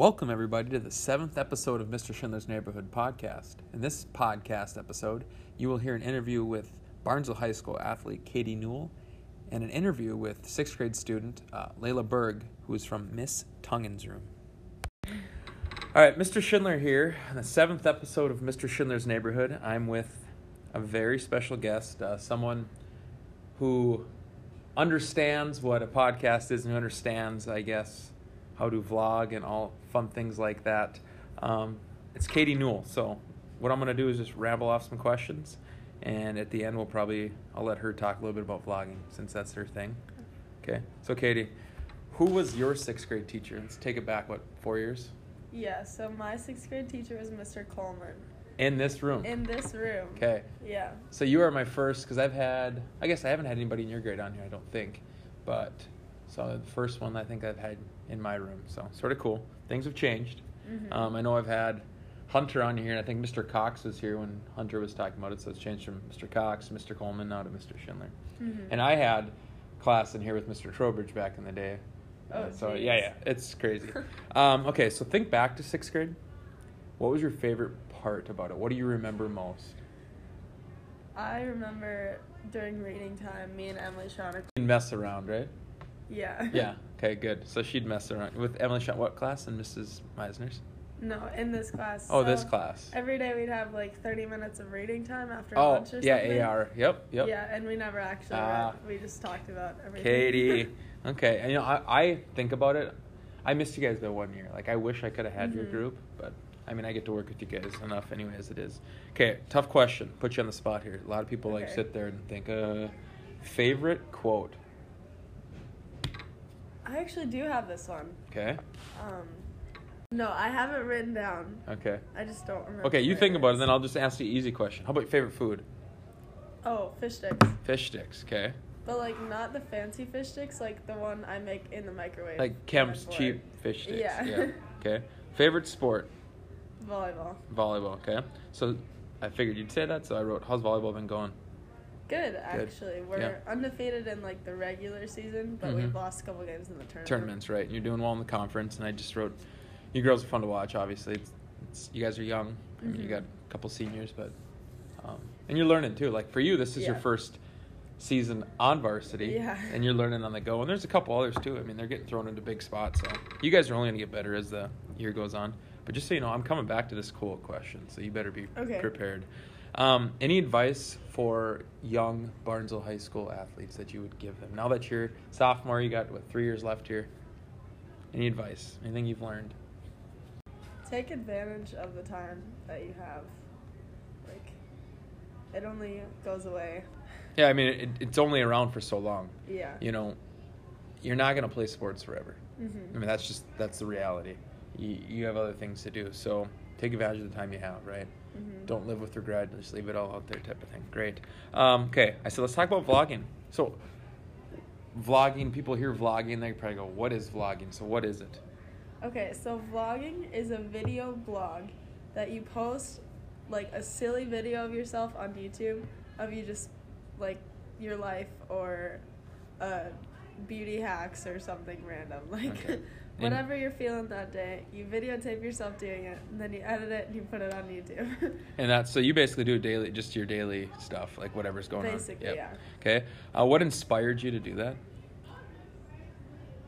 Welcome, everybody, to the seventh episode of Mr. Schindler's Neighborhood podcast. In this podcast episode, you will hear an interview with Barnesville High School athlete Katie Newell and an interview with sixth grade student uh, Layla Berg, who is from Miss Tungan's room. All right, Mr. Schindler here, on the seventh episode of Mr. Schindler's Neighborhood. I'm with a very special guest, uh, someone who understands what a podcast is and who understands, I guess, how to vlog and all fun things like that. Um, it's Katie Newell. So, what I'm going to do is just ramble off some questions, and at the end, we'll probably I'll let her talk a little bit about vlogging since that's her thing. Okay. So, Katie, who was your sixth grade teacher? Let's take it back. What four years? Yeah, so my sixth grade teacher was Mr. Coleman In this room. in this room. Okay. Yeah. So you are my first because I've had. I guess I haven't had anybody in your grade on here. I don't think, but so the first one I think I've had in my room. So sort of cool. Things have changed. Mhm. Um, I know I've had Hunter on here, and I think Mr. Cox was here when Hunter was talking about it. So it's changed from Mr. Cox, Mr. Coleman, now to Mr. Schindler. Mhm. And I had class in here with Mr. Trowbridge back in the day. Oh, Uh, so yeah, yeah, it's crazy. um, okay, so think back to sixth grade. What was your favorite part about it? What do you remember most? I remember during reading time, me and Emily Shauna. You mess around, right? Yeah. Yeah. Okay, good. So she'd mess around with Emily. Shaw, what class? And Mrs. Meisner's. No, in this class. Oh, this class. Every day we'd have like 30 minutes of reading time after Oh, lunch or something. yeah, something. AR. Yep, yep. Yeah, and we never actually Ah. read. We just talked about everything. Katie. okay, and you know, I, I think about it. I missed you guys by one year. Like, I wish I could have had your Mhm. group, but I mean, I get to work with you guys enough anyway as it is. Okay, tough question. Put you on the spot here. A lot of people like sit there and think, uh, favorite quote. I actually do have this one. Okay, Um, no, I have it written down. okay. I just don't remember. Okay, you think about it, then I'll just ask you an easy question. How about your favorite food? Oh, fish sticks. Fish sticks, okay. But like not the fancy fish sticks, like the one I make in the microwave. Like Kemp's cheap fish sticks. Yeah. Okay. Favorite sport? Volleyball. Volleyball. Okay. So I figured you'd say that, so I wrote, "How's volleyball been going?" Good, actually. We're Yeah. undefeated in like the regular season, but Mhm. we've lost a couple games in the tournament. Tournaments, right? You're doing well in the conference, and I just wrote, "You girls are fun to watch." Obviously, it's, it's you guys are young. I mean, you Mhm. got a couple seniors, but um, and you're learning too. Like for you, this is your first season on varsity, Yeah. and you're learning on the go. And there's a couple others too. I mean, they're getting thrown into big spots. So you guys are only gonna get better as the year goes on. But just so you know, I'm coming back to this cool question, so you better be Okay. prepared. Um, any advice for young Barnesville High School athletes that you would give them now that you're sophomore? You got what three years left here. Any advice? Anything you've learned? Take advantage of the time that you have. Like, it only goes away. Yeah, I mean, it, it's only around for so long. Yeah. You know, you're not gonna play sports forever. I hmm mean, that's just that's the reality. You you have other things to do, so take advantage of the time you have, right? hmm Don't live with regret. Just leave it all out there, type of thing. Great. Um, okay, I said let's talk about vlogging. So, vlogging. People hear vlogging, they probably go, "What is vlogging?" So, what is it? Okay, so vlogging is a video blog that you post like a silly video of yourself on YouTube of you just like your life or uh, beauty hacks or something random. Like Okay. And- whatever you're feeling that day, you videotape yourself doing it and then you edit it and you put it on YouTube. And that's so you basically do daily, just your daily stuff, like whatever's going Basically, on. yeah. Okay. Uh, what inspired you to do that?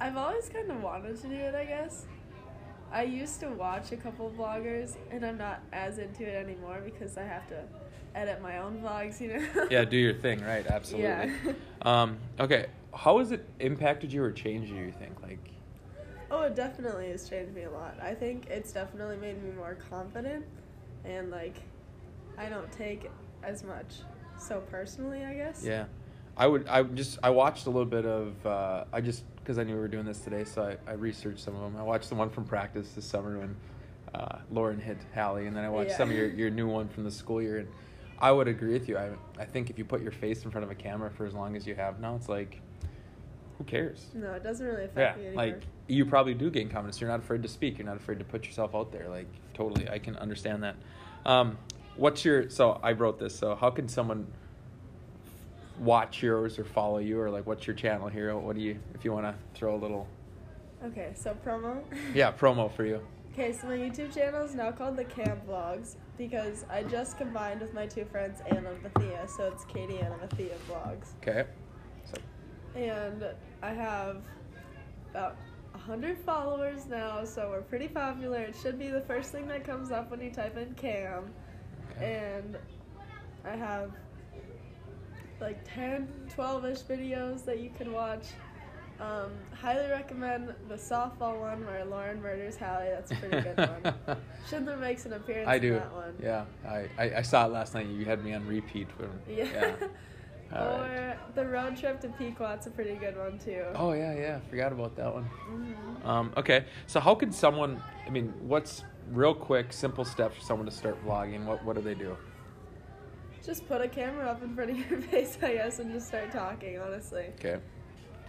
I've always kind of wanted to do it, I guess. I used to watch a couple vloggers, and I'm not as into it anymore because I have to edit my own vlogs, you know? Yeah, do your thing, right? Absolutely. Yeah. Um, okay. How has it impacted you or changed you? You think like? Oh, it definitely has changed me a lot. I think it's definitely made me more confident, and like, I don't take as much so personally, I guess. Yeah, I would. I just. I watched a little bit of. Uh, I just because I knew we were doing this today, so I, I researched some of them. I watched the one from practice this summer when uh, Lauren hit Hallie, and then I watched Yeah. some of your, your new one from the school year. And I would agree with you. I I think if you put your face in front of a camera for as long as you have now, it's like, who cares? No, it doesn't really Yeah, affect me anymore. like you probably do gain confidence. You're not afraid to speak. You're not afraid to put yourself out there. Like totally, I can understand that. Um, what's your? So I wrote this. So how can someone watch yours or follow you or like what's your channel here? What do you if you want to throw a little Okay, so promo. yeah promo for you? Okay, so my YouTube channel is now called the Camp Vlogs because I just combined with my two friends Anna and Mathia, so it's Katie and Mathia Vlogs. Okay. So And I have about 100 followers now, so we're pretty popular. It should be the first thing that comes up when you type in Cam. And I have like 10, 12 ish videos that you can watch. Um, highly recommend the softball one where Lauren murders Hallie. That's a pretty good one. Schindler makes an appearance I in do. that one. Yeah, I, I, I saw it last night. You had me on repeat. For, Yeah. yeah. All or right. the road trip to Pequot's a pretty good one too. Oh yeah, yeah. Forgot about that one. Mhm. Um, okay, so how could someone? I mean, what's real quick, simple steps for someone to start vlogging? What what do they do? Just put a camera up in front of your face, I guess, and just start talking, honestly. Okay,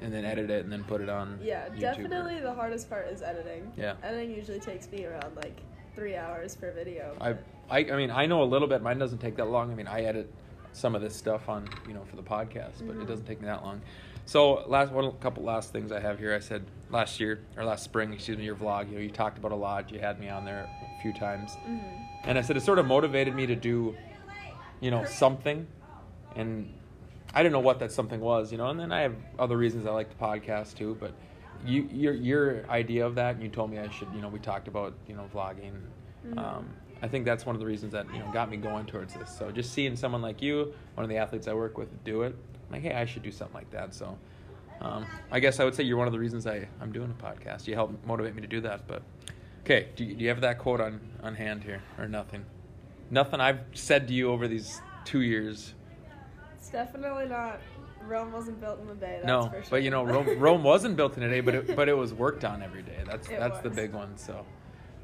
and then edit it and then put it on. Yeah, YouTube or- definitely the hardest part is editing. Yeah. Editing usually takes me around like three hours per video. I, I I mean I know a little bit. Mine doesn't take that long. I mean I edit some of this stuff on you know for the podcast, but it Mhm. doesn't take me that long. So last one, couple last things I have here. I said last year or last spring, excuse me, your vlog. You know, you talked about a lot. You had me on there a few times, hmm and I said it sort of motivated me to do, you know, something, and I didn't know what that something was, you know. And then I have other reasons I like the podcast too, but you your your idea of that, and you told me I should, you know, we talked about you know vlogging. Mhm. Um, I think that's one of the reasons that you know got me going towards this. So just seeing someone like you, one of the athletes I work with, do it, I'm like, hey, I should do something like that. So. Um, I guess I would say you're one of the reasons I, I'm doing a podcast. You help motivate me to do that. But okay, do you, do you have that quote on, on hand here or nothing? Nothing I've said to you over these two years. It's definitely not. Rome wasn't built in a day. That's no, for sure. but you know Rome, Rome wasn't built in a day, but it, but it was worked on every day. That's It that's the big one. So,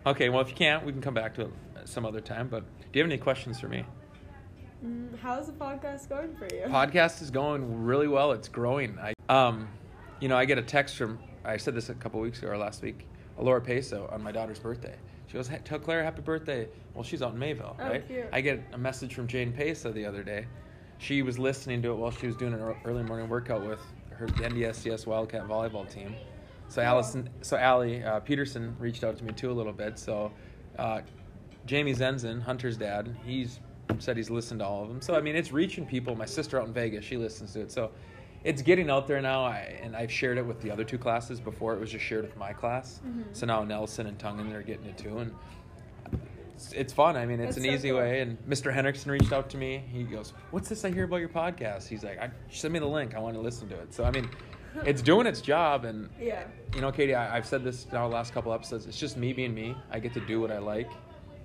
okay, well if you can't, we can come back to it some other time. But do you have any questions for me? Mm, how's the podcast going for you? podcast is going really well. It's growing. I, um, you know, I get a text from. I said this a couple weeks ago or last week. Laura Peso on my daughter's birthday. She goes, hey, "Tell Claire happy birthday." Well, she's out in Mayville, Oh, right? cute. I get a message from Jane Peso the other day. She was listening to it while she was doing an early morning workout with her NDSCS Wildcat volleyball team. So Allison, so Allie uh, Peterson reached out to me too a little bit. So uh, Jamie Zenzen, Hunter's dad, he's said he's listened to all of them. So I mean, it's reaching people. My sister out in Vegas, she listens to it. So it's getting out there now. I, and I've shared it with the other two classes before. It was just shared with my class. Mhm. So now Nelson and Tungen are getting it too, and it's, it's fun. I mean, it's That's an so easy cool. way. And Mr. Henriksen reached out to me. He goes, "What's this I hear about your podcast?" He's like, I, "Send me the link. I want to listen to it." So I mean, it's doing its job, and Yeah. you know, Katie, I, I've said this now the last couple episodes. It's just me being me. I get to do what I like,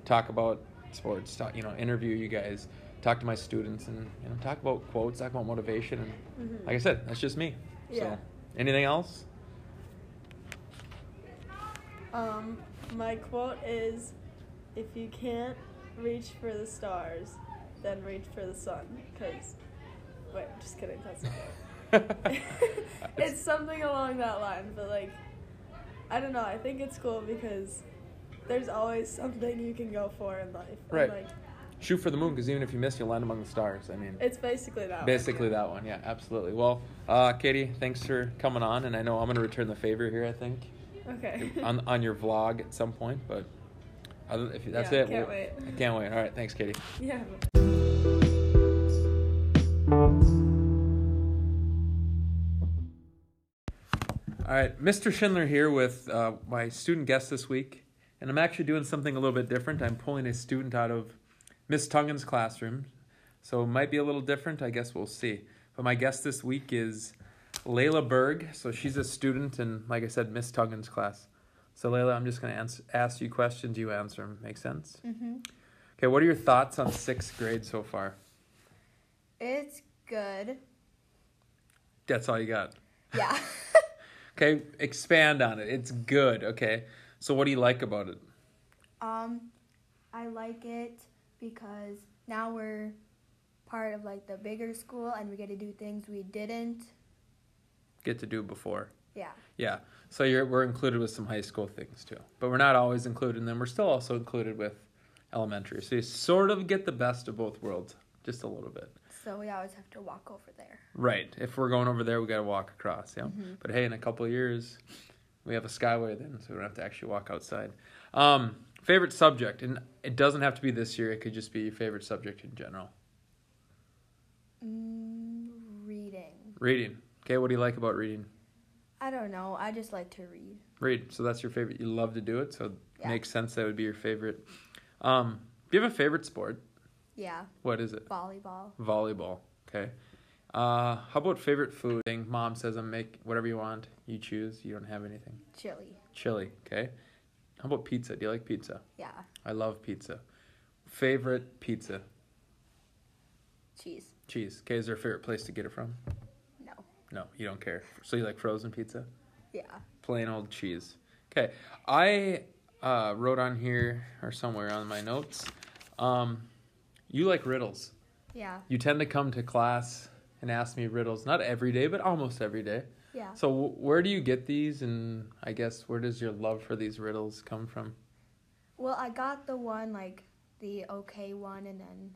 talk about sports, talk, you know, interview you guys, talk to my students, and you know, talk about quotes, talk about motivation, and Mhm. like I said, that's just me. Yeah. So, anything else? Um, my quote is, "If you can't reach for the stars, then reach for the sun." Because, wait, just kidding. That's not it. it's something along that line, but like, I don't know. I think it's cool because there's always something you can go for in life. Right. like, shoot for the moon because even if you miss, you'll land among the stars. I mean, it's basically that. one, basically yeah. that one. Yeah, absolutely. Well, uh, Katie, thanks for coming on, and I know I'm going to return the favor here. I think Okay. on on your vlog at some point, but other, if that's Yeah, it, can't wait. I can't wait. All right, thanks, Katie. yeah. All right, Mr. Schindler here with uh, my student guest this week, and I'm actually doing something a little bit different. I'm pulling a student out of Miss Tungan's classroom, so it might be a little different. I guess we'll see. But my guest this week is Layla Berg. So she's a student in, like I said, Miss Tungan's class. So Layla, I'm just going to ask you questions. You answer them. Make sense? Mm-hmm. Okay. What are your thoughts on sixth grade so far? It's good. That's all you got. Yeah. Okay. Expand on it. It's good. Okay. So what do you like about it? um, I like it because now we're part of like the bigger school and we get to do things we didn't. Get to do before. Yeah. Yeah. So you're we're included with some high school things too. But we're not always included in them. We're still also included with elementary. So you sort of get the best of both worlds, just a little bit. So we always have to walk over there. Right. If we're going over there, we got to walk across. Yeah. Mhm. But hey, in a couple of years, we have a skyway then, so we don't have to actually walk outside. Um, favorite subject, and it doesn't have to be this year. It could just be your favorite subject in general. Mm, reading. Reading. Okay. What do you like about reading? I don't know. I just like to read. Read. So that's your favorite. You love to do it, so it makes sense that would be your favorite. Um, do you have a favorite sport? Yeah. What is it? Volleyball. Volleyball. Okay. Uh, how about favorite food? Thing Mom says, "I'm make whatever you want. You choose. You don't have anything." Chili. Chili. Okay. How about pizza? Do you like pizza? Yeah. I love pizza. Favorite pizza? Cheese. Cheese. Okay. Is there a favorite place to get it from? No. No, you don't care. So you like frozen pizza? Yeah. Plain old cheese. Okay. I uh, wrote on here or somewhere on my notes. Um, you like riddles. Yeah. You tend to come to class and ask me riddles, not every day, but almost every day. Yeah. So w- where do you get these, and I guess where does your love for these riddles come from? Well, I got the one like the okay one, and then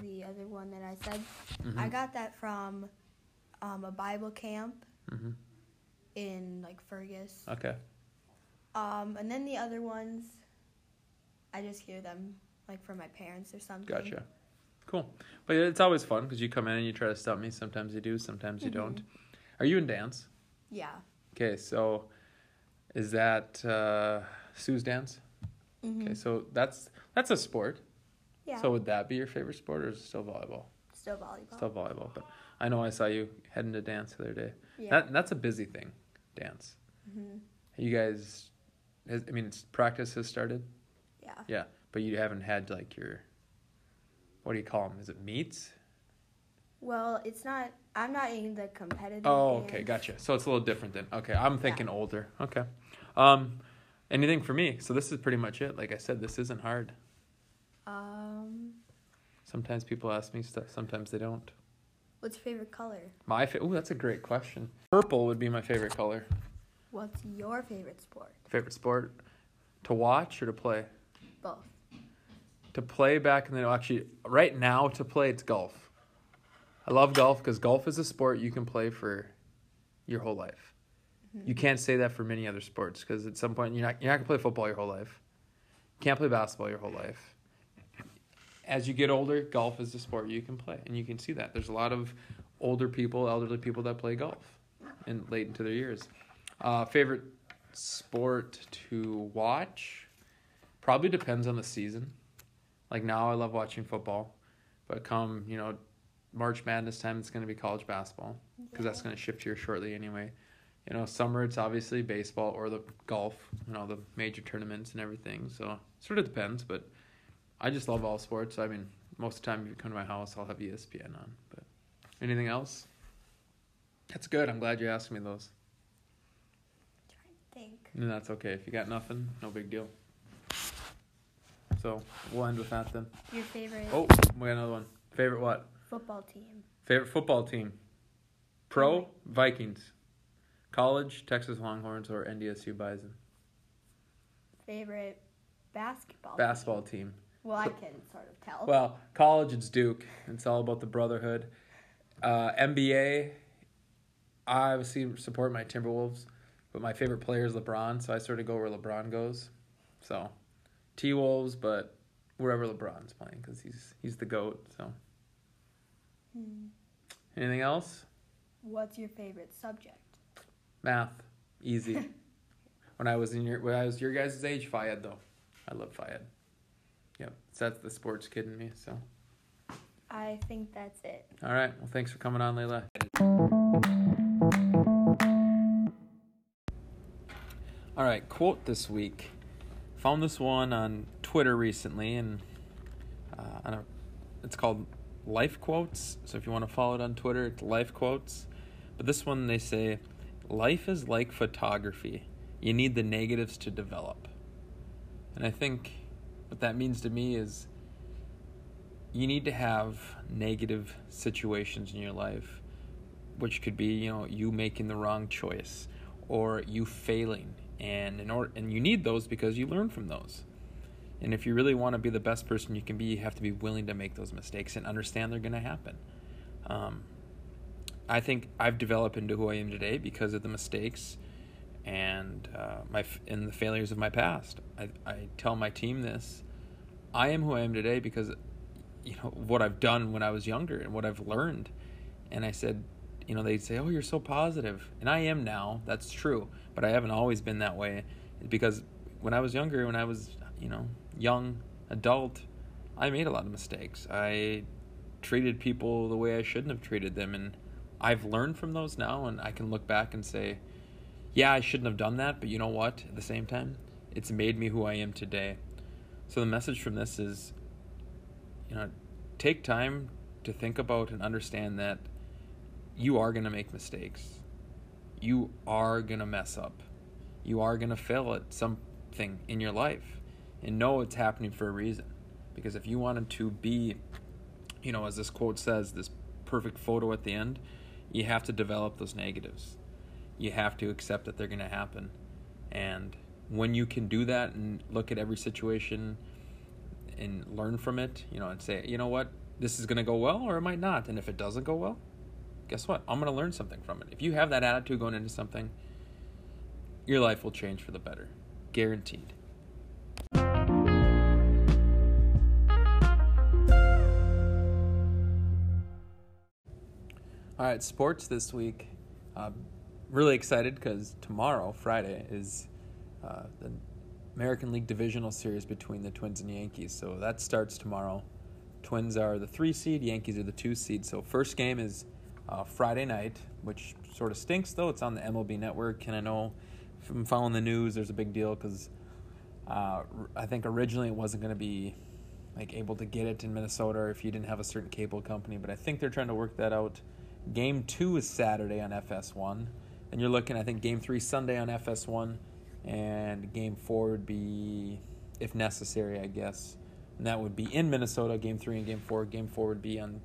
the other one that I said. I Mhm. got that from um, a Bible camp Mhm. in like Fergus. Okay. Um, and then the other ones, I just hear them like from my parents or something. Gotcha. Cool. But it's always fun because you come in and you try to stop me. Sometimes you do, sometimes you Mhm. don't. Are you in dance? Yeah. Okay, so is that uh, Sue's dance? Mhm. Okay, so that's that's a sport. Yeah. So would that be your favorite sport, or is it still volleyball? still volleyball. Still volleyball. But I know I saw you heading to dance the other day. yeah. That that's a busy thing, dance. Mm-hmm. You guys, has, I mean, it's, practice has started. Yeah. Yeah, but you haven't had like your, what do you call them? Is it meets? Well, it's not. I'm not in the competitive. Oh, okay, gotcha. So it's a little different then. Okay, I'm thinking older. Okay, um, anything for me? So this is pretty much it. Like I said, this isn't hard. Um, Sometimes people ask me stuff. Sometimes they don't. what's your favorite color? My fa- oh, that's a great question. Purple would be my favorite color. What's your favorite sport? Favorite sport, to watch or to play? Both. To play back in the actually right now to play it's golf. I love golf because golf is a sport you can play for your whole life. You can't say that for many other sports because at some point you're not you're not gonna play football your whole life. You can't play basketball your whole life. As you get older, golf is the sport you can play, and you can see that. There's a lot of older people, elderly people that play golf, and late into their years. Uh, favorite sport to watch probably depends on the season. Like now, I love watching football, but come you know March Madness time, it's going to be college basketball because that's going to shift here shortly anyway. You know, summer it's obviously baseball or the golf, you know, the major tournaments and everything. So it sort of depends, but I just love all sports. I mean, most of the time if you come to my house, I'll have ESPN on. But anything else? That's good. I'm glad you asked me those. Think. And that's okay. If you got nothing, no big deal. So we'll end with that then. Your favorite Oh, we got another one. Favorite what? football team? Favorite football team? Pro Vikings. College Texas Longhorns or NDSU Bison. Favorite basketball? Basketball team. Well, I can sort of tell. Well, college it's Duke. It's all about the brotherhood. Uh, NBA, I obviously support my Timberwolves, but my favorite player is LeBron, so I sort of go where LeBron goes. So, T Wolves, but wherever LeBron's playing because he's he's the goat. So, Hmm. anything else? What's your favorite subject? Math, easy. when I was in your when I was your guys' age, phy ed though, I love phy ed. Yep, so that's the sports kid in me. So, I think that's it. all right. Well, thanks for coming on, Layla. All right, quote this week. Found this one on Twitter recently, and uh, don't. It's called Life Quotes. So if you want to follow it on Twitter, it's Life Quotes. But this one they say, "Life is like photography. You need the negatives to develop." And I think what that means to me is you need to have negative situations in your life, which could be, you know, you making the wrong choice or you failing. And in order and you need those because you learn from those. And if you really want to be the best person you can be, you have to be willing to make those mistakes and understand they're going to happen. Um, I think I've developed into who I am today because of the mistakes and uh, my and the failures of my past. I, I tell my team this: I am who I am today because you know what I've done when I was younger and what I've learned. And I said, you know, they'd say, "Oh, you're so positive," and I am now. That's true, but I haven't always been that way because when I was younger, when I was you know young adult, I made a lot of mistakes. I treated people the way I shouldn't have treated them, and I've learned from those now, and I can look back and say, yeah, I shouldn't have done that, but you know what? At the same time, it's made me who I am today. So the message from this is, you know, take time to think about and understand that you are going to make mistakes. You are going to mess up. You are going to fail at something in your life. And know it's happening for a reason. Because if you wanted to be, you know, as this quote says, this perfect photo at the end, you have to develop those negatives. You have to accept that they're going to happen. And when you can do that and look at every situation and learn from it, you know, and say, you know what, this is going to go well or it might not. And if it doesn't go well, guess what? I'm going to learn something from it. If you have that attitude going into something, your life will change for the better. Guaranteed. All right, sports this week. Uh, really excited because tomorrow, Friday, is uh, the American League Divisional Series between the Twins and Yankees. So that starts tomorrow. Twins are the three seed, Yankees are the two seed. So first game is uh, Friday night, which sort of stinks though. It's on the MLB Network, and I know from following the news, there's a big deal because uh, I think originally it wasn't going to be like able to get it in Minnesota if you didn't have a certain cable company, but I think they're trying to work that out. Game two is Saturday on FS1, and you're looking. I think Game three Sunday on FS1, and Game four would be, if necessary, I guess, and that would be in Minnesota. Game three and Game four. Game four would be on,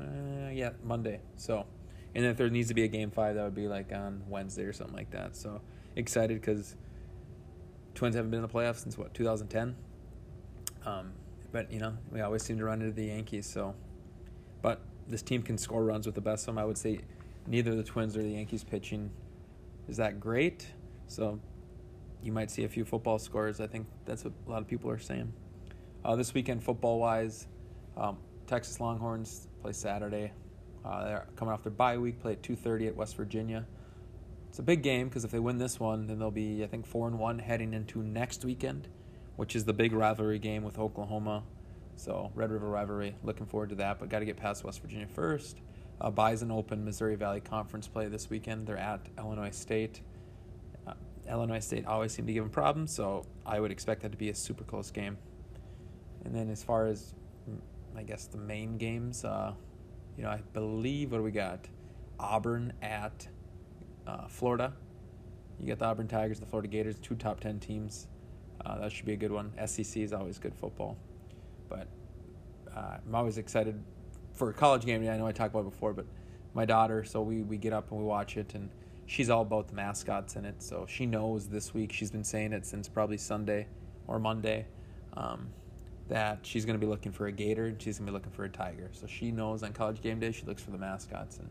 uh, yeah, Monday. So, and if there needs to be a Game five, that would be like on Wednesday or something like that. So excited because Twins haven't been in the playoffs since what 2010. Um, but you know we always seem to run into the Yankees. So, but this team can score runs with the best of them. I would say neither the Twins or the Yankees pitching is that great. So you might see a few football scores. I think that's what a lot of people are saying. Uh, this weekend, football wise, um, Texas Longhorns play Saturday. Uh, they're coming off their bye week, play at 2:30 at West Virginia. It's a big game because if they win this one, then they'll be I think four and one heading into next weekend, which is the big rivalry game with Oklahoma so Red River rivalry, looking forward to that. But got to get past West Virginia first. Uh, Bison Open Missouri Valley Conference play this weekend. They're at Illinois State. Uh, Illinois State always seem to give them problems, so I would expect that to be a super close game. And then as far as I guess the main games, uh, you know, I believe what we got? Auburn at uh, Florida. You got the Auburn Tigers, the Florida Gators, two top ten teams. Uh, that should be a good one. SEC is always good football. But uh, I'm always excited for a college game. I know I talked about it before, but my daughter, so we, we get up and we watch it, and she's all about the mascots in it. So she knows this week, she's been saying it since probably Sunday or Monday, um, that she's going to be looking for a gator and she's going to be looking for a tiger. So she knows on college game day, she looks for the mascots. And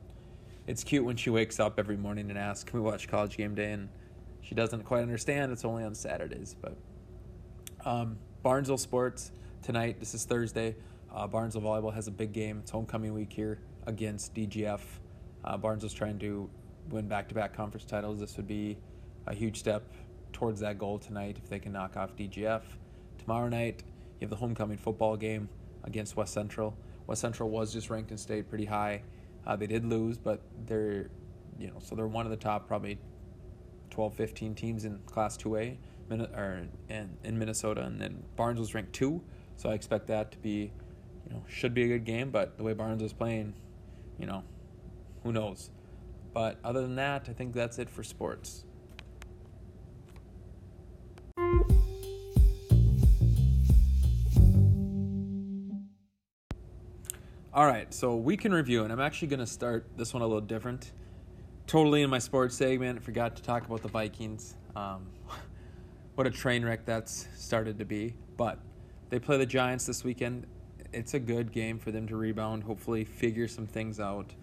it's cute when she wakes up every morning and asks, Can we watch college game day? And she doesn't quite understand. It's only on Saturdays. But um, Barnesville Sports tonight. This is Thursday. Uh, Barnesville Volleyball has a big game. It's homecoming week here against DGF. Uh, Barnesville's trying to win back to back conference titles. This would be a huge step towards that goal tonight if they can knock off DGF. Tomorrow night, you have the homecoming football game against West Central. West Central was just ranked in state pretty high. Uh, they did lose, but they're, you know, so they're one of the top probably 12, 15 teams in Class 2A or in, in Minnesota, and then Barnes was ranked two. So I expect that to be, you know, should be a good game. But the way Barnes is playing, you know, who knows? But other than that, I think that's it for sports. All right, so we can review, and I'm actually going to start this one a little different. Totally in my sports segment, forgot to talk about the Vikings. Um, what a train wreck that's started to be. But they play the Giants this weekend. It's a good game for them to rebound, hopefully figure some things out.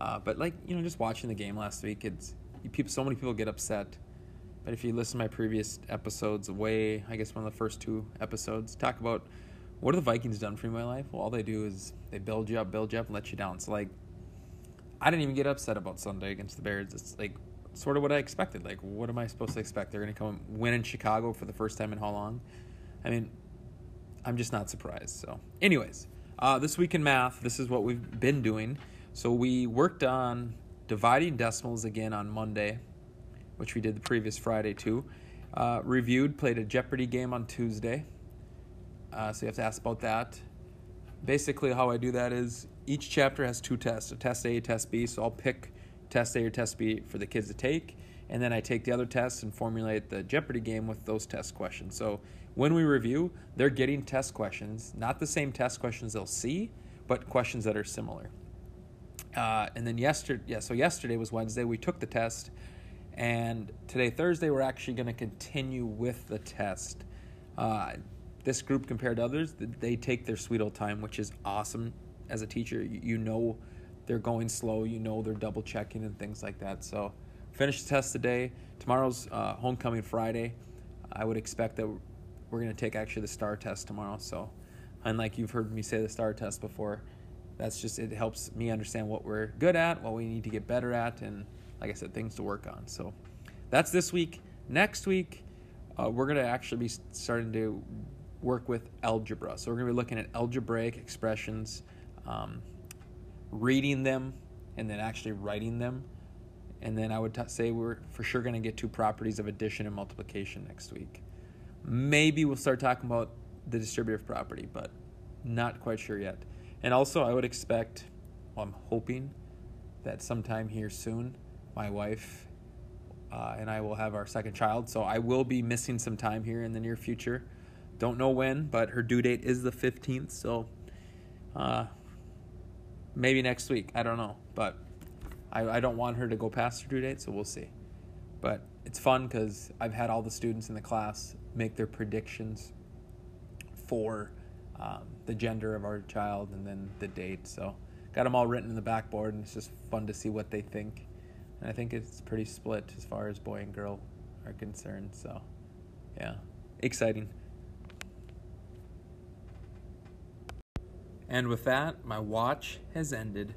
Uh, but like you know, just watching the game last week, it's people. So many people get upset. But if you listen to my previous episodes, way I guess one of the first two episodes, talk about what have the Vikings done for me in my life. Well, all they do is they build you up, build you up, and let you down. So like, I didn't even get upset about Sunday against the Bears. It's like sort of what I expected. Like, what am I supposed to expect? They're going to come win in Chicago for the first time in how long? I mean, I'm just not surprised. So, anyways, uh, this week in math, this is what we've been doing. So we worked on dividing decimals again on Monday, which we did the previous Friday too. Uh, reviewed, played a Jeopardy game on Tuesday. Uh, so you have to ask about that. Basically, how I do that is each chapter has two tests a test A, test B. So I'll pick test A or test B for the kids to take. And then I take the other tests and formulate the Jeopardy game with those test questions. So when we review, they're getting test questions, not the same test questions they'll see, but questions that are similar. Uh, and then yesterday, yeah, so yesterday was Wednesday. We took the test, and today, Thursday, we're actually going to continue with the test. Uh, this group, compared to others, they take their sweet old time, which is awesome. As a teacher, you know they're going slow. You know they're double checking and things like that. So, finish the test today. Tomorrow's uh, homecoming Friday. I would expect that we're going to take actually the STAR test tomorrow. So, unlike you've heard me say the STAR test before, that's just it helps me understand what we're good at, what we need to get better at, and like I said, things to work on. So, that's this week. Next week, uh, we're going to actually be starting to work with algebra. So, we're going to be looking at algebraic expressions. Um, reading them and then actually writing them. And then I would t- say we're for sure going to get to properties of addition and multiplication next week. Maybe we'll start talking about the distributive property, but not quite sure yet. And also, I would expect, well, I'm hoping that sometime here soon, my wife uh, and I will have our second child. So I will be missing some time here in the near future. Don't know when, but her due date is the 15th. So uh, maybe next week. I don't know, but I, I don't want her to go past her due date, so we'll see. But it's fun because I've had all the students in the class make their predictions for um, the gender of our child and then the date. So got them all written in the backboard, and it's just fun to see what they think. And I think it's pretty split as far as boy and girl are concerned. So, yeah, exciting. And with that, my watch has ended.